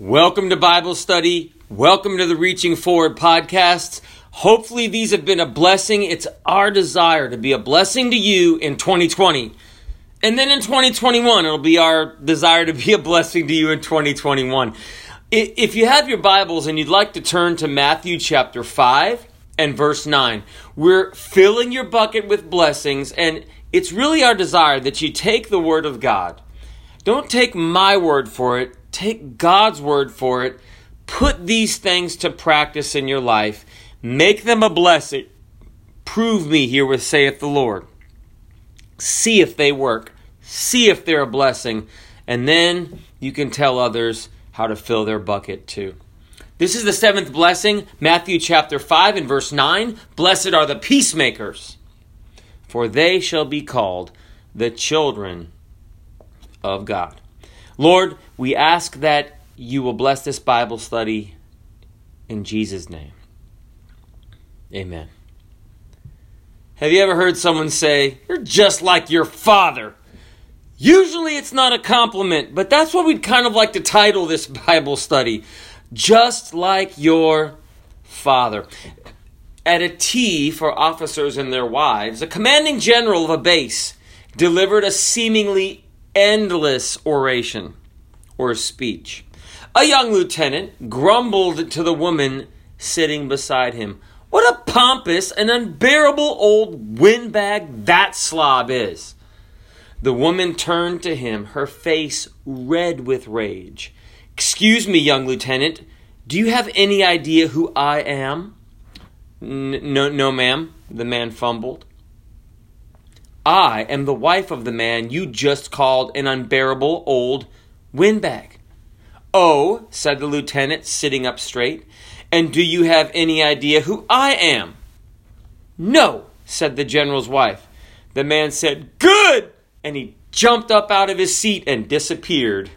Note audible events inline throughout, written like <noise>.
Welcome to Bible study. Welcome to the Reaching Forward podcast. Hopefully, these have been a blessing. It's our desire to be a blessing to you in 2020. And then in 2021, it'll be our desire to be a blessing to you in 2021. If you have your Bibles and you'd like to turn to Matthew chapter 5 and verse 9, we're filling your bucket with blessings, and it's really our desire that you take the Word of God. Don't take my word for it Take God's word for it. Put these things to practice in your life. Make them a blessing. Prove me here with saith the Lord. See if they work. See if they're a blessing. And then you can tell others how to fill their bucket too. This is the seventh blessing, Matthew chapter 5 and verse 9. Blessed are the peacemakers, for they shall be called the children of God. Lord, we ask that you will bless this Bible study in Jesus' name. Amen. Have you ever heard someone say, You're just like your father? Usually it's not a compliment, but that's what we'd kind of like to title this <laughs> Bible study. Just like your father. At a tea for officers and their wives, a commanding general of a base delivered a seemingly endless oration or speech. A young lieutenant grumbled to the woman sitting beside him. What a pompous and unbearable old windbag that slob is. The woman turned to him, her face red with rage. Excuse me, young lieutenant, do you have any idea who I am? N- no, no, ma'am, the man fumbled. I am the wife of the man you just called an unbearable old windbag. Oh, said the lieutenant, sitting up straight, and do you have any idea who I am? No, said the general's wife. The man said, Good! And he jumped up out of his seat and disappeared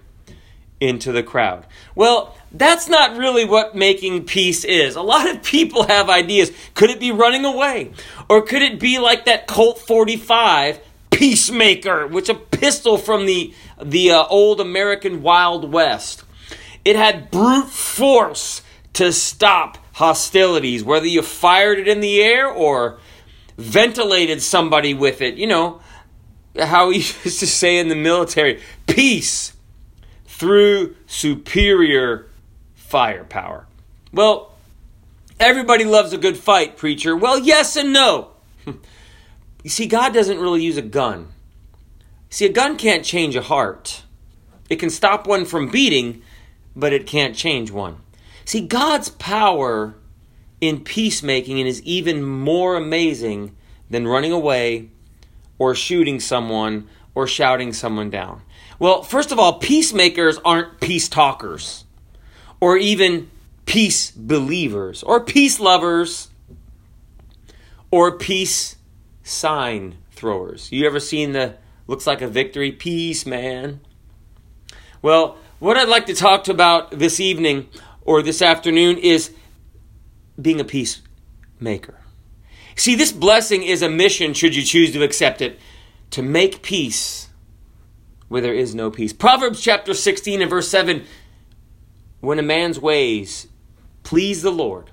into the crowd. Well, that's not really what making peace is. A lot of people have ideas. Could it be running away? Or could it be like that Colt 45 Peacemaker, which a pistol from the the uh, old American Wild West. It had brute force to stop hostilities, whether you fired it in the air or ventilated somebody with it. You know how <laughs> we used to say in the military, peace through superior firepower. Well, everybody loves a good fight, preacher. Well, yes and no. <laughs> you see, God doesn't really use a gun. See, a gun can't change a heart. It can stop one from beating, but it can't change one. See, God's power in peacemaking is even more amazing than running away or shooting someone or shouting someone down. Well, first of all, peacemakers aren't peace talkers or even peace believers or peace lovers or peace sign throwers. You ever seen the looks like a victory peace, man? Well, what I'd like to talk to about this evening or this afternoon is being a peacemaker. See, this blessing is a mission, should you choose to accept it, to make peace where there is no peace. Proverbs chapter 16 and verse 7 When a man's ways please the Lord,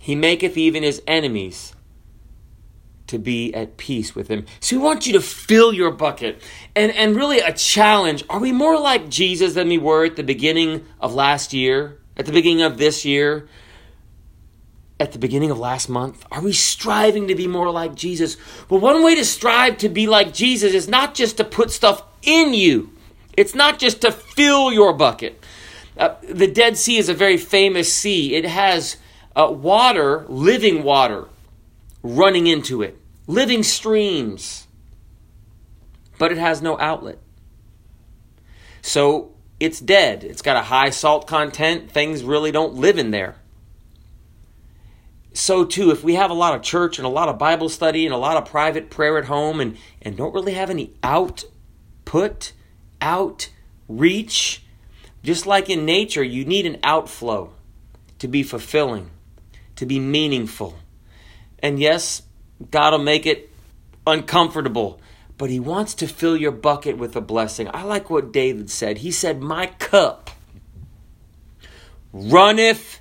he maketh even his enemies to be at peace with him. So we want you to fill your bucket. And, and really a challenge. Are we more like Jesus than we were at the beginning of last year? At the beginning of this year? At the beginning of last month? Are we striving to be more like Jesus? Well, one way to strive to be like Jesus is not just to put stuff in you. It's not just to fill your bucket. Uh, the Dead Sea is a very famous sea. It has uh, water, living water, running into it, living streams, but it has no outlet. So it's dead. It's got a high salt content. Things really don't live in there. So, too, if we have a lot of church and a lot of Bible study and a lot of private prayer at home and, and don't really have any out put out reach. Just like in nature, you need an outflow to be fulfilling, to be meaningful. And yes, God will make it uncomfortable, but He wants to fill your bucket with a blessing. I like what David said. He said, My cup runneth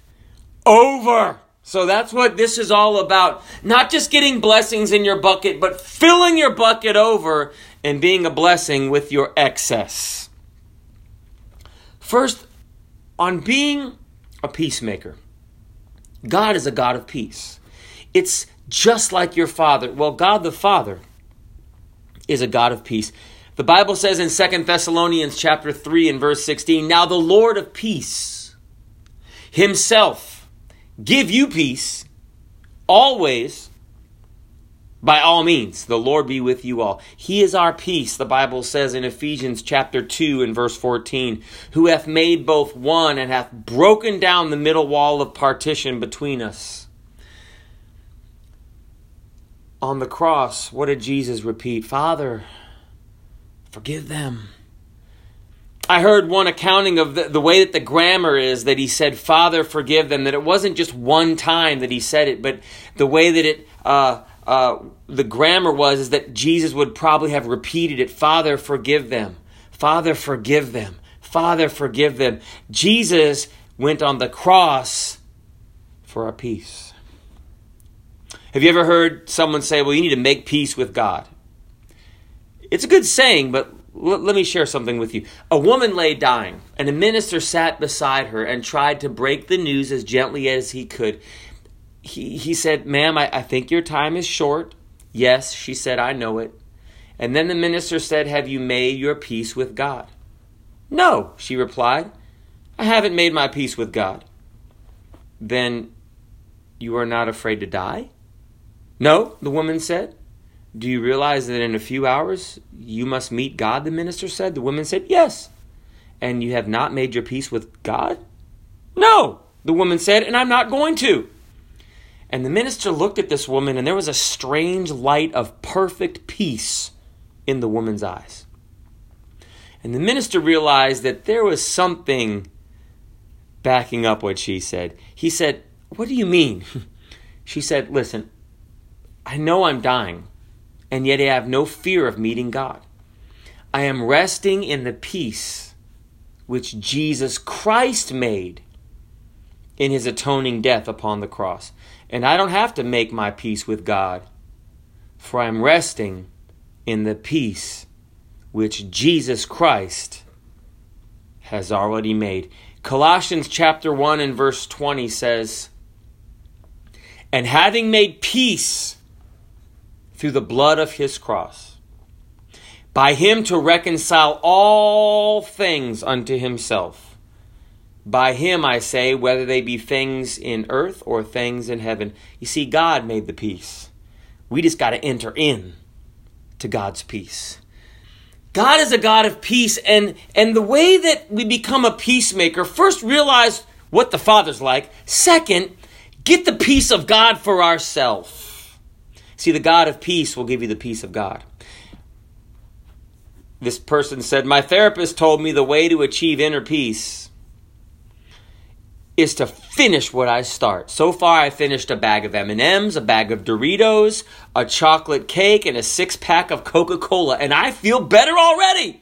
over. So that's what this is all about. Not just getting blessings in your bucket, but filling your bucket over and being a blessing with your excess. First, on being a peacemaker, God is a God of peace. It's just like your Father. Well, God the Father is a God of peace. The Bible says in Second Thessalonians chapter 3 and verse 16, Now the Lord of peace himself give you peace always by all means, the Lord be with you all. He is our peace, the Bible says in Ephesians chapter 2 and verse 14, who hath made both one and hath broken down the middle wall of partition between us. On the cross, what did Jesus repeat? Father, forgive them. I heard one accounting of the, the way that the grammar is that he said, Father, forgive them, that it wasn't just one time that he said it, but the way that it, uh, uh, the grammar was is that Jesus would probably have repeated it Father, forgive them. Father, forgive them. Father, forgive them. Jesus went on the cross for our peace. Have you ever heard someone say, Well, you need to make peace with God? It's a good saying, but l- let me share something with you. A woman lay dying, and a minister sat beside her and tried to break the news as gently as he could he, he said, Ma'am, I, I think your time is short. Yes, she said, I know it. And then the minister said, Have you made your peace with God? No, she replied. I haven't made my peace with God. Then you are not afraid to die? No, the woman said. Do you realize that in a few hours you must meet God? The minister said. The woman said, Yes. And you have not made your peace with God? No, the woman said, and I'm not going to. And the minister looked at this woman, and there was a strange light of perfect peace in the woman's eyes. And the minister realized that there was something backing up what she said. He said, What do you mean? <laughs> she said, Listen, I know I'm dying, and yet I have no fear of meeting God. I am resting in the peace which Jesus Christ made in his atoning death upon the cross. And I don't have to make my peace with God, for I'm resting in the peace which Jesus Christ has already made. Colossians chapter 1 and verse 20 says, And having made peace through the blood of his cross, by him to reconcile all things unto himself by him I say, whether they be things in earth or things in heaven. You see, God made the peace. We just got to enter in to God's peace. God is a God of peace, and, and the way that we become a peacemaker, first realize what the Father's like. Second, get the peace of God for ourselves. See, the God of peace will give you the peace of God. This person said, My therapist told me the way to achieve inner peace is to finish what I start. So far I finished a bag of M&Ms, a bag of Doritos, a chocolate cake and a six-pack of Coca-Cola and I feel better already.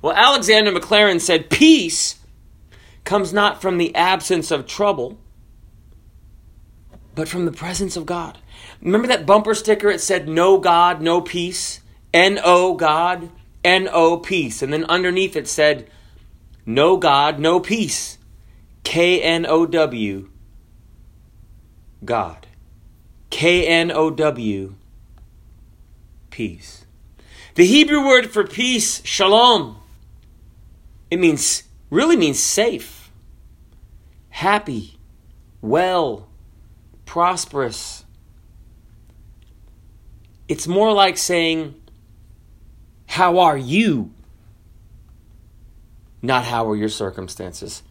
Well, Alexander Maclaren said peace comes not from the absence of trouble, but from the presence of God. Remember that bumper sticker it said no God, no peace? N O God, N O peace. And then underneath it said no God, no peace. K N O W, God. K N O W, peace. The Hebrew word for peace, shalom, it means, really means safe, happy, well, prosperous. It's more like saying, How are you? Not how are your circumstances.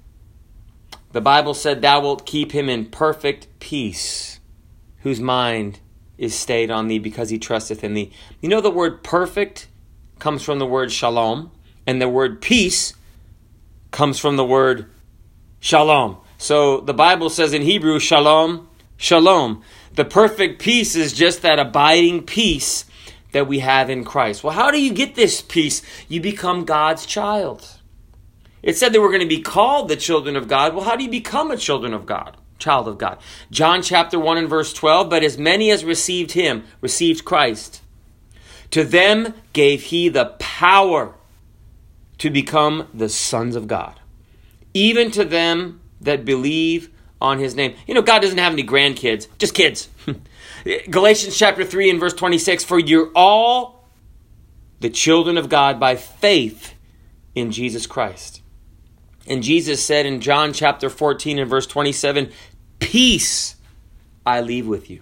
The Bible said, Thou wilt keep him in perfect peace, whose mind is stayed on thee because he trusteth in thee. You know, the word perfect comes from the word shalom, and the word peace comes from the word shalom. So the Bible says in Hebrew, shalom, shalom. The perfect peace is just that abiding peace that we have in Christ. Well, how do you get this peace? You become God's child. It said they were going to be called the children of God. Well, how do you become a children of God? Child of God. John chapter 1 and verse 12, but as many as received him, received Christ, to them gave he the power to become the sons of God. Even to them that believe on his name. You know, God doesn't have any grandkids, just kids. <laughs> Galatians chapter 3 and verse 26 For you're all the children of God by faith in Jesus Christ. And Jesus said in John chapter 14 and verse 27 Peace I leave with you.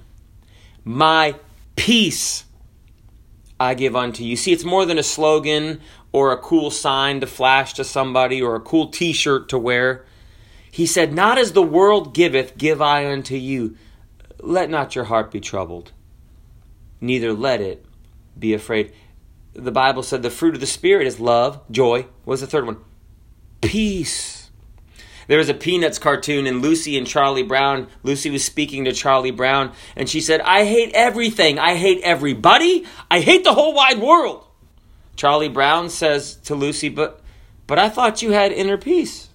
My peace I give unto you. See, it's more than a slogan or a cool sign to flash to somebody or a cool t shirt to wear. He said, Not as the world giveth, give I unto you. Let not your heart be troubled, neither let it be afraid. The Bible said the fruit of the Spirit is love, joy. What was the third one? Peace. There was a Peanuts cartoon, and Lucy and Charlie Brown. Lucy was speaking to Charlie Brown, and she said, I hate everything. I hate everybody. I hate the whole wide world. Charlie Brown says to Lucy, But, but I thought you had inner peace.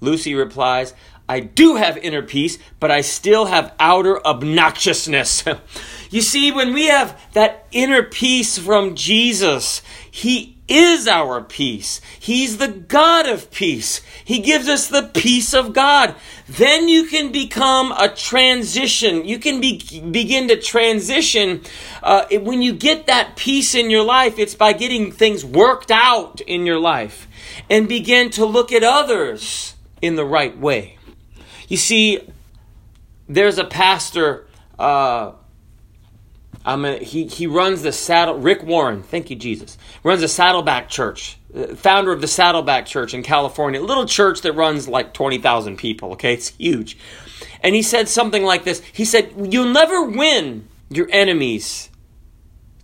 Lucy replies, I do have inner peace, but I still have outer obnoxiousness. <laughs> you see, when we have that inner peace from Jesus, He is our peace. He's the God of peace. He gives us the peace of God. Then you can become a transition. You can be, begin to transition. Uh, when you get that peace in your life, it's by getting things worked out in your life and begin to look at others in the right way. You see, there's a pastor. Uh, I'm a, he he runs the saddle. Rick Warren, thank you Jesus, runs a Saddleback Church. Uh, founder of the Saddleback Church in California, little church that runs like twenty thousand people. Okay, it's huge. And he said something like this. He said, "You'll never win your enemies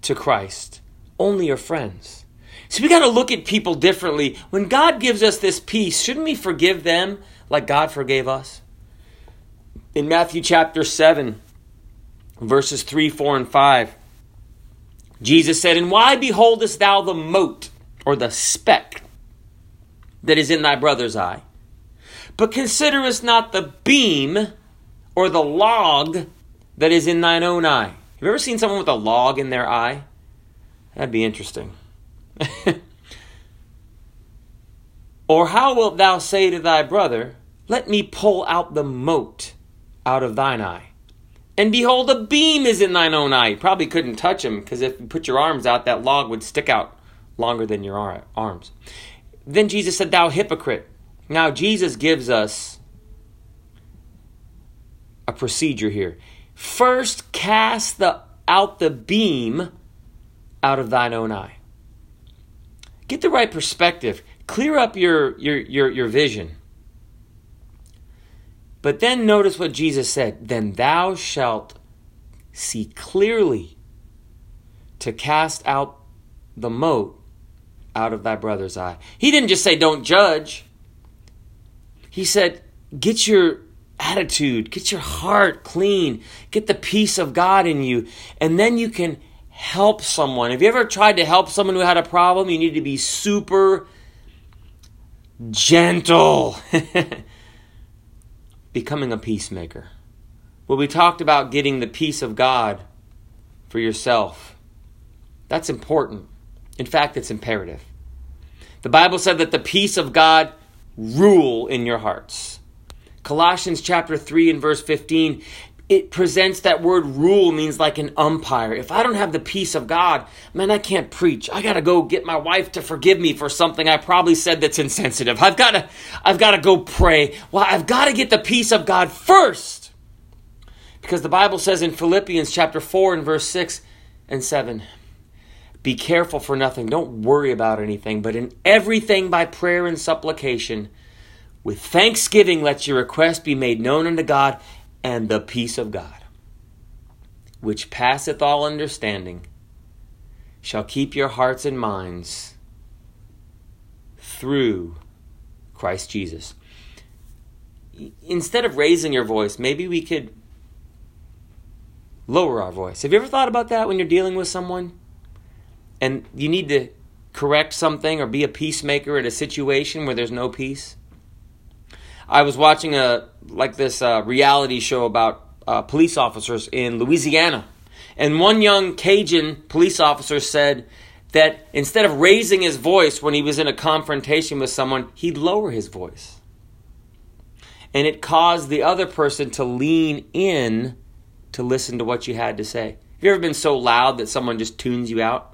to Christ. Only your friends." So we got to look at people differently. When God gives us this peace, shouldn't we forgive them like God forgave us? In Matthew chapter 7, verses 3, 4, and 5, Jesus said, And why beholdest thou the mote or the speck that is in thy brother's eye? But considerest not the beam or the log that is in thine own eye. Have you ever seen someone with a log in their eye? That'd be interesting. Or how wilt thou say to thy brother, Let me pull out the mote out of thine eye? And behold, a beam is in thine own eye. You probably couldn't touch him, because if you put your arms out, that log would stick out longer than your arms. Then Jesus said, Thou hypocrite. Now, Jesus gives us a procedure here. First, cast the, out the beam out of thine own eye. Get the right perspective. Clear up your, your, your, your vision. But then notice what Jesus said Then thou shalt see clearly to cast out the mote out of thy brother's eye. He didn't just say, Don't judge. He said, Get your attitude, get your heart clean, get the peace of God in you, and then you can help someone. Have you ever tried to help someone who had a problem? You need to be super gentle. <laughs> Becoming a peacemaker. Well, we talked about getting the peace of God for yourself. That's important. In fact, it's imperative. The Bible said that the peace of God rule in your hearts. Colossians chapter 3 and verse 15 it presents that word rule means like an umpire. If I don't have the peace of God, man, I can't preach. I got to go get my wife to forgive me for something I probably said that's insensitive. I've got to I've got to go pray. Well, I've got to get the peace of God first. Because the Bible says in Philippians chapter 4 and verse 6 and 7, be careful for nothing. Don't worry about anything, but in everything by prayer and supplication with thanksgiving let your request be made known unto God and the peace of God, which passeth all understanding, shall keep your hearts and minds through Christ Jesus. Instead of raising your voice, maybe we could lower our voice. Have you ever thought about that when you're dealing with someone? And you need to correct something or be a peacemaker in a situation where there's no peace. I was watching a like this uh, reality show about uh, police officers in Louisiana, and one young Cajun police officer said that instead of raising his voice when he was in a confrontation with someone, he'd lower his voice. And it caused the other person to lean in to listen to what you had to say. Have you ever been so loud that someone just tunes you out?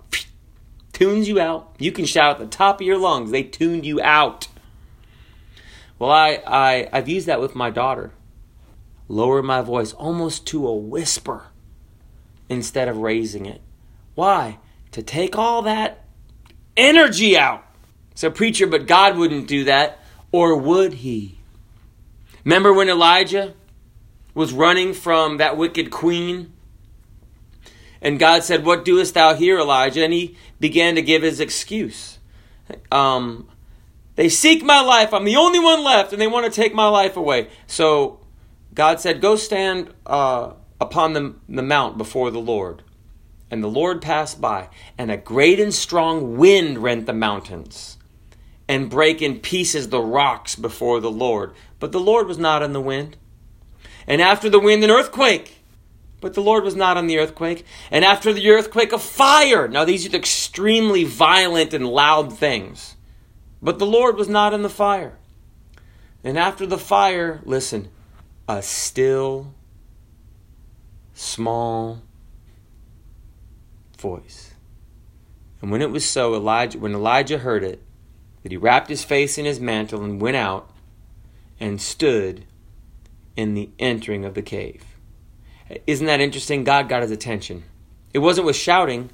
tunes you out. You can shout at the top of your lungs. They tuned you out. Well, I, I, I've used that with my daughter. Lower my voice almost to a whisper instead of raising it. Why? To take all that energy out. So, preacher, but God wouldn't do that, or would he? Remember when Elijah was running from that wicked queen? And God said, What doest thou here, Elijah? And he began to give his excuse. Um, they seek my life. I'm the only one left, and they want to take my life away. So God said, Go stand uh, upon the, the mount before the Lord. And the Lord passed by, and a great and strong wind rent the mountains and break in pieces the rocks before the Lord. But the Lord was not in the wind. And after the wind, an earthquake but the Lord was not on the earthquake. And after the earthquake, a fire. Now, these are extremely violent and loud things. But the Lord was not in the fire. And after the fire, listen, a still, small voice. And when it was so, Elijah, when Elijah heard it, that he wrapped his face in his mantle and went out and stood in the entering of the cave. Isn't that interesting? God got his attention. It wasn't with shouting,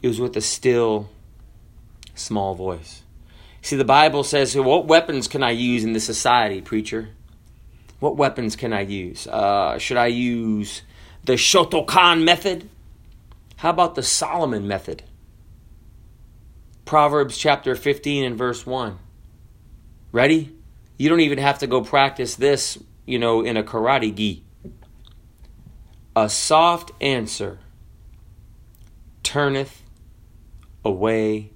it was with a still, small voice. See, the Bible says, What weapons can I use in this society, preacher? What weapons can I use? Uh, should I use the Shotokan method? How about the Solomon method? Proverbs chapter 15 and verse 1. Ready? You don't even have to go practice this, you know, in a karate gi. A soft answer turneth away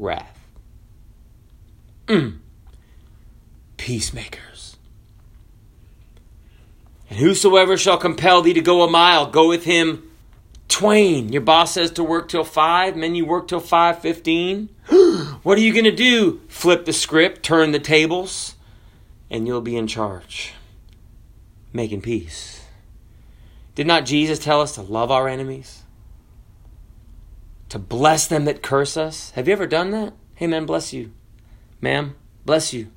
wrath. Mm. Peacemakers. And whosoever shall compel thee to go a mile, go with him twain. Your boss says to work till five, men you work till five fifteen. <gasps> what are you gonna do? Flip the script, turn the tables, and you'll be in charge. Making peace. Did not Jesus tell us to love our enemies? To bless them that curse us? Have you ever done that? Hey, man, bless you. Ma'am, bless you.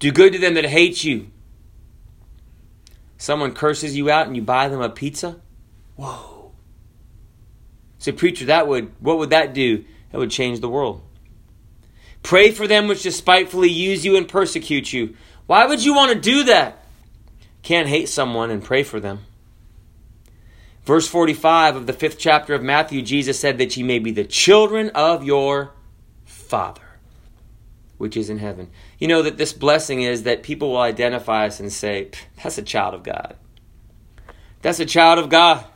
Do good to them that hate you. Someone curses you out and you buy them a pizza? Whoa. Say, preacher, that would, what would that do? That would change the world. Pray for them which despitefully use you and persecute you. Why would you want to do that? Can't hate someone and pray for them. Verse 45 of the fifth chapter of Matthew, Jesus said that ye may be the children of your Father, which is in heaven. You know that this blessing is that people will identify us and say, that's a child of God. That's a child of God.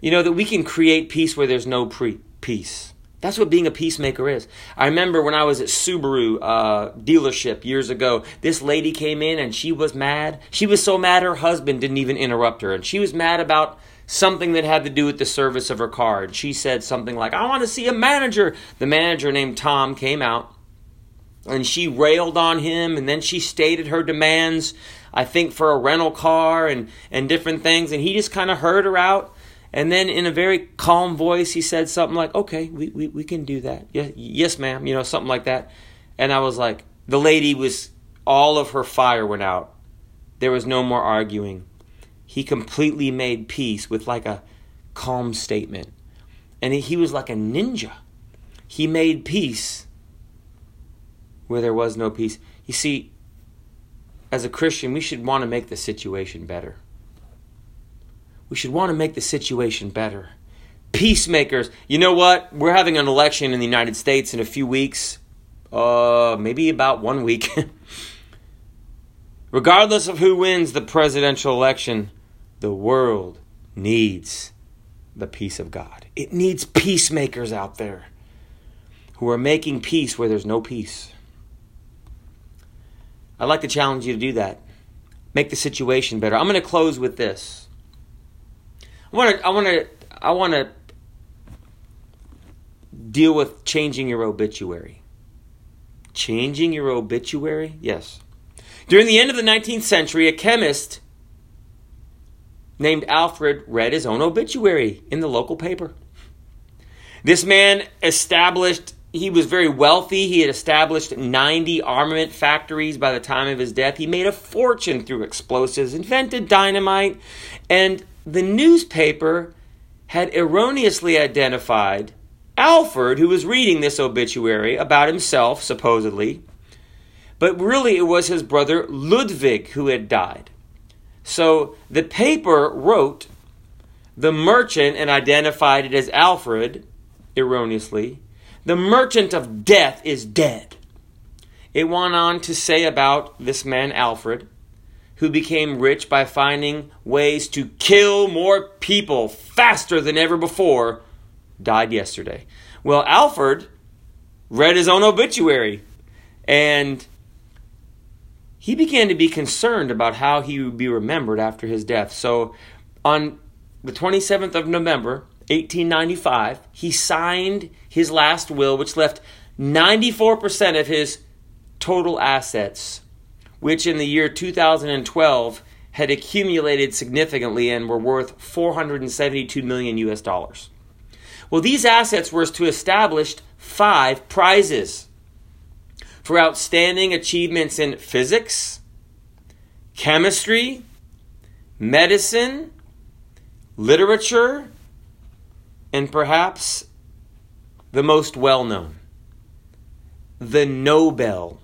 You know that we can create peace where there's no pre- peace. That's what being a peacemaker is. I remember when I was at Subaru uh, dealership years ago, this lady came in and she was mad. She was so mad her husband didn't even interrupt her. And she was mad about something that had to do with the service of her car. And she said something like, I want to see a manager. The manager named Tom came out and she railed on him and then she stated her demands, I think, for a rental car and, and different things. And he just kind of heard her out and then in a very calm voice, he said something like, okay, we, we, we can do that. Yes, yes, ma'am. You know, something like that. And I was like, the lady was, all of her fire went out. There was no more arguing. He completely made peace with like a calm statement. And he was like a ninja. He made peace where there was no peace. You see, as a Christian, we should want to make the situation better we should want to make the situation better. Peacemakers. You know what? We're having an election in the United States in a few weeks. Uh, maybe about one week. <laughs> Regardless of who wins the presidential election, the world needs the peace of God. It needs peacemakers out there who are making peace where there's no peace. I'd like to challenge you to do that. Make the situation better. I'm going to close with this. I want to I want to I want to deal with changing your obituary. Changing your obituary? Yes. During the end of the 19th century, a chemist named Alfred read his own obituary in the local paper. This man established, he was very wealthy. He had established 90 armament factories by the time of his death. He made a fortune through explosives, invented dynamite, and the newspaper had erroneously identified Alfred, who was reading this obituary about himself, supposedly, but really it was his brother Ludwig who had died. So the paper wrote the merchant and identified it as Alfred, erroneously. The merchant of death is dead. It went on to say about this man, Alfred, who became rich by finding ways to kill more people faster than ever before, died yesterday. Well, Alfred read his own obituary and he began to be concerned about how he would be remembered after his death. So on the 27th of November, 1895, he signed his last will, which left 94% of his total assets, which in the year 2012 had accumulated significantly and were worth 472 million US dollars. Well, these assets were to establish five prizes for outstanding achievements in physics, chemistry, medicine, literature, and perhaps the most well known, the Nobel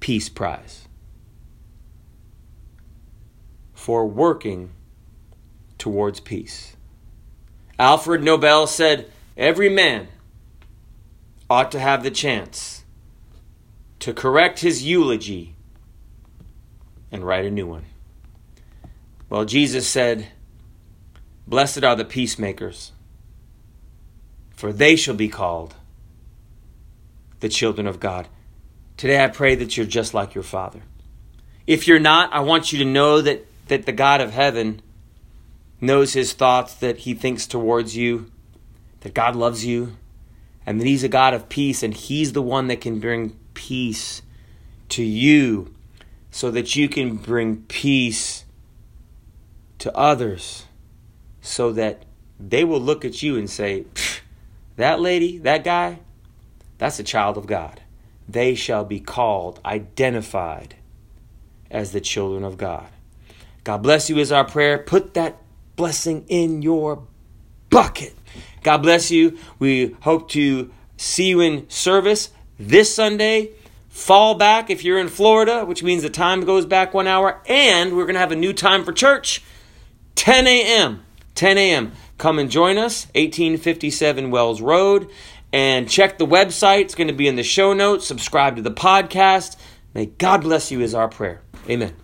Peace Prize for working towards peace. Alfred Nobel said, Every man ought to have the chance to correct his eulogy and write a new one. Well, Jesus said, Blessed are the peacemakers, for they shall be called the children of God. Today I pray that you're just like your Father. If you're not, I want you to know that, that the God of heaven knows his thoughts, that he thinks towards you, that God loves you, and that he's a God of peace, and he's the one that can bring peace to you so that you can bring peace to others so that they will look at you and say, That lady, that guy, that's a child of God. They shall be called, identified as the children of God. God bless you is our prayer. Put that blessing in your bucket. God bless you. We hope to see you in service this Sunday. Fall back if you're in Florida, which means the time goes back one hour. And we're going to have a new time for church 10 a.m. 10 a.m. Come and join us, 1857 Wells Road. And check the website. It's going to be in the show notes. Subscribe to the podcast. May God bless you, is our prayer. Amen.